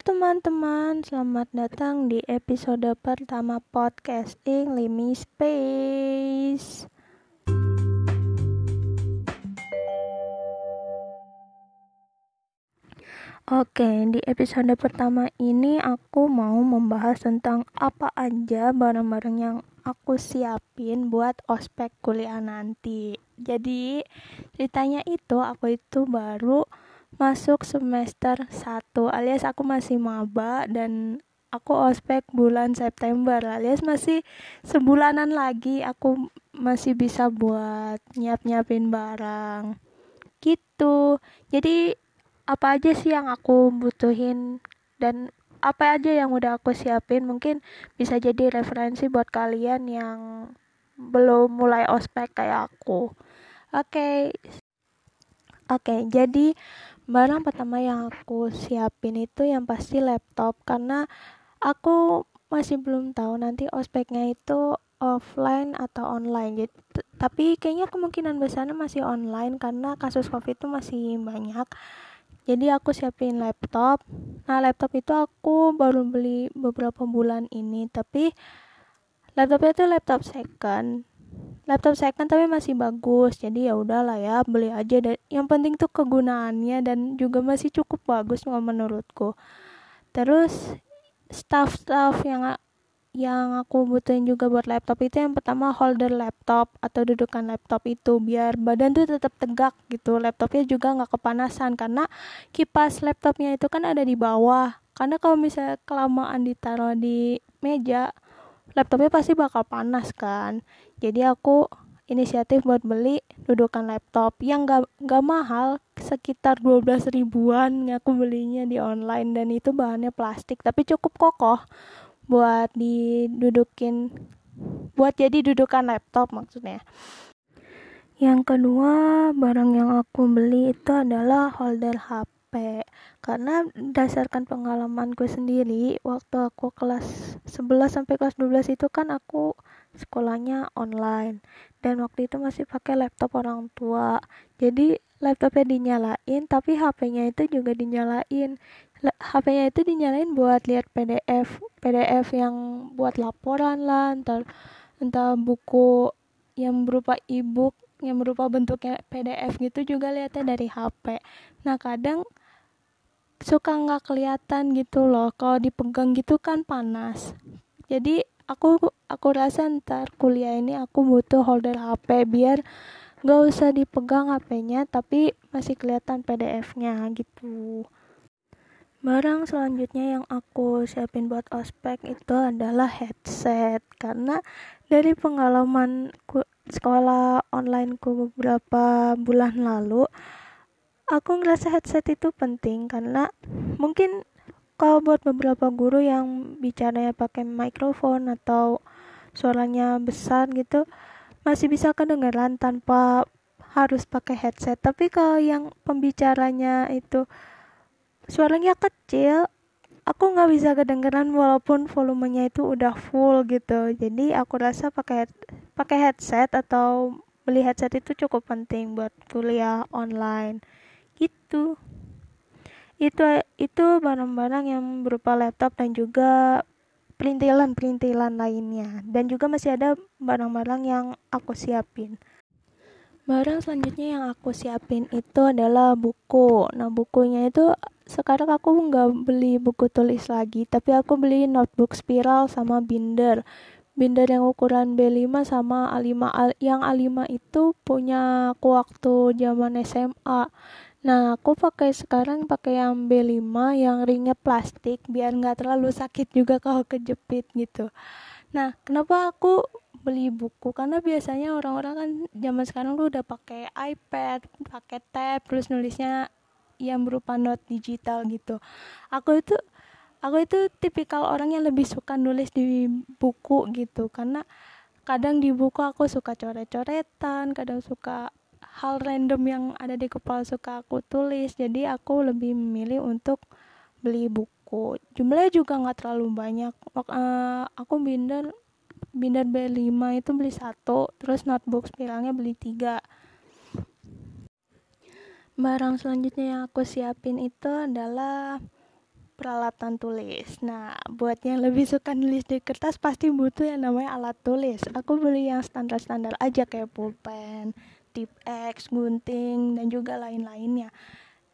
teman-teman, selamat datang di episode pertama podcasting Limi Space. Oke, di episode pertama ini aku mau membahas tentang apa aja barang-barang yang aku siapin buat ospek kuliah nanti. Jadi, ceritanya itu aku itu baru masuk semester 1 alias aku masih maba dan aku ospek bulan September alias masih sebulanan lagi aku masih bisa buat nyiap-nyiapin barang. Gitu. Jadi apa aja sih yang aku butuhin dan apa aja yang udah aku siapin? Mungkin bisa jadi referensi buat kalian yang belum mulai ospek kayak aku. Oke okay. Oke jadi barang pertama yang aku siapin itu yang pasti laptop karena aku masih belum tahu nanti ospeknya itu offline atau online. Jadi tapi kayaknya kemungkinan besarnya masih online karena kasus covid itu masih banyak. Jadi aku siapin laptop. Nah laptop itu aku baru beli beberapa bulan ini tapi laptopnya itu laptop second laptop second tapi masih bagus jadi ya udahlah ya beli aja. Dan yang penting tuh kegunaannya dan juga masih cukup bagus menurutku. Terus staff-staff yang yang aku butuhin juga buat laptop itu yang pertama holder laptop atau dudukan laptop itu biar badan tuh tetap tegak gitu. Laptopnya juga nggak kepanasan karena kipas laptopnya itu kan ada di bawah. Karena kalau misalnya kelamaan ditaruh di meja laptopnya pasti bakal panas kan. Jadi aku inisiatif buat beli dudukan laptop yang gak, gak mahal sekitar 12 ribuan aku belinya di online. Dan itu bahannya plastik tapi cukup kokoh buat didudukin buat jadi dudukan laptop maksudnya. Yang kedua barang yang aku beli itu adalah holder HP karena berdasarkan pengalamanku sendiri waktu aku kelas 11 sampai kelas 12 itu kan aku sekolahnya online. Dan waktu itu masih pakai laptop orang tua. Jadi laptopnya dinyalain tapi HP-nya itu juga dinyalain. HP-nya itu dinyalain buat lihat PDF PDF yang buat laporan lah. Entah entah buku yang berupa ebook yang berupa bentuknya PDF gitu juga lihatnya dari HP nah kadang suka nggak kelihatan gitu loh. Kalau dipegang gitu kan panas. Jadi aku aku rasa ntar kuliah ini aku butuh holder HP biar nggak usah dipegang HP-nya tapi masih kelihatan PDF-nya gitu. Barang selanjutnya yang aku siapin buat ospek itu adalah headset. Karena dari pengalaman sekolah online ku beberapa bulan lalu aku ngerasa headset itu penting karena mungkin kalau buat beberapa guru yang bicaranya pakai mikrofon atau suaranya besar gitu masih bisa kedengaran tanpa harus pakai headset. Tapi kalau yang pembicaranya itu suaranya kecil aku nggak bisa kedengeran walaupun volumenya itu udah full gitu. Jadi aku rasa pakai pakai headset atau beli headset itu cukup penting buat kuliah online gitu. Itu itu barang-barang yang berupa laptop dan juga perintilan-perintilan lainnya. Dan juga masih ada barang-barang yang aku siapin. Barang selanjutnya yang aku siapin itu adalah buku. Nah bukunya itu sekarang aku nggak beli buku tulis lagi tapi aku beli notebook spiral sama binder. Binder yang ukuran B5 sama A5 yang A5 itu punya aku waktu zaman SMA Nah, aku pakai sekarang pakai yang B5 yang ringnya plastik biar nggak terlalu sakit juga kalau kejepit gitu. Nah, kenapa aku beli buku? Karena biasanya orang-orang kan zaman sekarang tuh udah pakai iPad, pakai tab, terus nulisnya yang berupa note digital gitu. Aku itu aku itu tipikal orang yang lebih suka nulis di buku gitu karena kadang di buku aku suka coret-coretan, kadang suka hal random yang ada di kepala suka aku tulis jadi aku lebih memilih untuk beli buku jumlahnya juga nggak terlalu banyak uh, aku binder binder B5 itu beli satu terus notebook spiralnya beli tiga barang selanjutnya yang aku siapin itu adalah peralatan tulis. Nah, buat yang lebih suka nulis di kertas pasti butuh yang namanya alat tulis. Aku beli yang standar-standar aja kayak pulpen, tip X, gunting, dan juga lain-lainnya.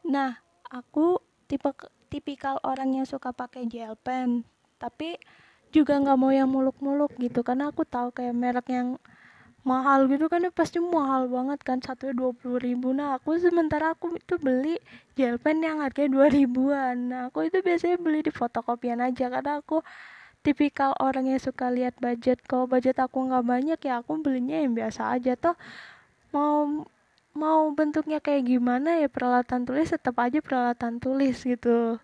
Nah, aku tipe tipikal orang yang suka pakai gel pen, tapi juga nggak mau yang muluk-muluk gitu. Karena aku tahu kayak merek yang mahal gitu kan pasti mahal banget kan satu dua puluh ribu. Nah aku sementara aku itu beli gel pen yang harganya dua ribuan. Nah aku itu biasanya beli di fotokopian aja. Karena aku tipikal orang yang suka lihat budget. Kalau budget aku nggak banyak ya aku belinya yang biasa aja toh mau mau bentuknya kayak gimana ya peralatan tulis tetap aja peralatan tulis gitu.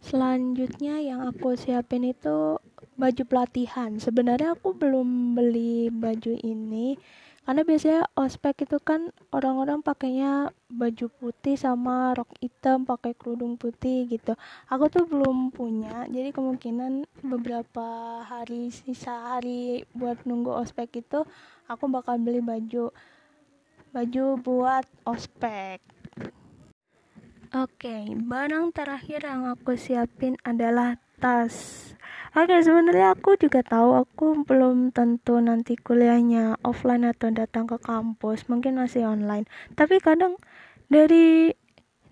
Selanjutnya yang aku siapin itu baju pelatihan. Sebenarnya aku belum beli baju ini karena biasanya ospek itu kan orang-orang pakainya baju putih sama rok hitam pakai kerudung putih gitu. Aku tuh belum punya jadi kemungkinan beberapa hari sisa hari buat nunggu ospek itu aku bakal beli baju baju buat ospek Oke, okay, barang terakhir yang aku siapin adalah tas. Oke, sebenarnya aku juga tahu aku belum tentu nanti kuliahnya offline atau datang ke kampus, mungkin masih online. Tapi kadang dari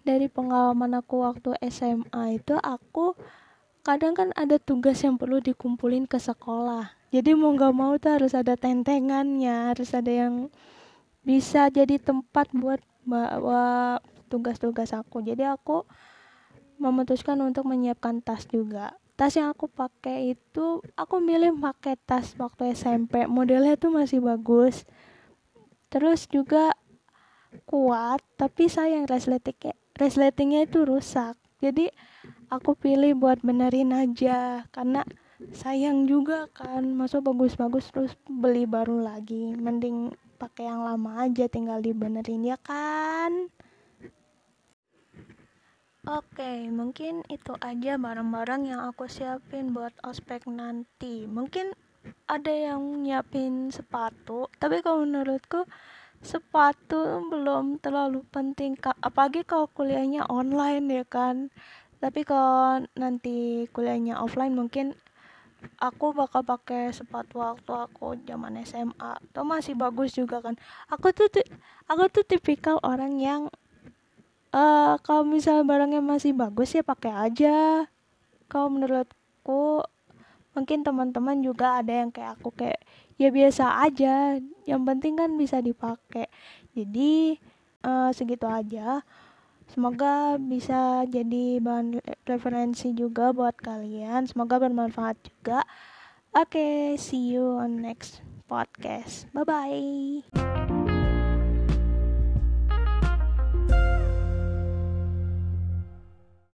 dari pengalaman aku waktu SMA itu aku kadang kan ada tugas yang perlu dikumpulin ke sekolah. Jadi mau nggak mau tuh harus ada tentengannya, harus ada yang bisa jadi tempat buat bawa tugas-tugas aku. Jadi aku memutuskan untuk menyiapkan tas juga. Tas yang aku pakai itu aku milih pakai tas waktu SMP modelnya tuh masih bagus. Terus juga kuat tapi sayang resletingnya resletingnya itu rusak. Jadi aku pilih buat benerin aja karena sayang juga kan masuk bagus-bagus terus beli baru lagi mending pakai yang lama aja tinggal dibenerin ya kan Oke, mungkin itu aja barang-barang yang aku siapin buat ospek nanti. Mungkin ada yang nyiapin sepatu, tapi kalau menurutku sepatu belum terlalu penting, apalagi kalau kuliahnya online ya kan. Tapi kalau nanti kuliahnya offline mungkin aku bakal pakai sepatu waktu aku zaman SMA. Itu masih bagus juga kan. Aku tuh aku tuh tipikal orang yang uh, kalau misal barangnya masih bagus ya pakai aja kalau menurutku mungkin teman-teman juga ada yang kayak aku kayak ya biasa aja yang penting kan bisa dipakai jadi uh, segitu aja semoga bisa jadi bahan referensi juga buat kalian. Semoga bermanfaat juga. Oke okay, see you on next podcast. Bye bye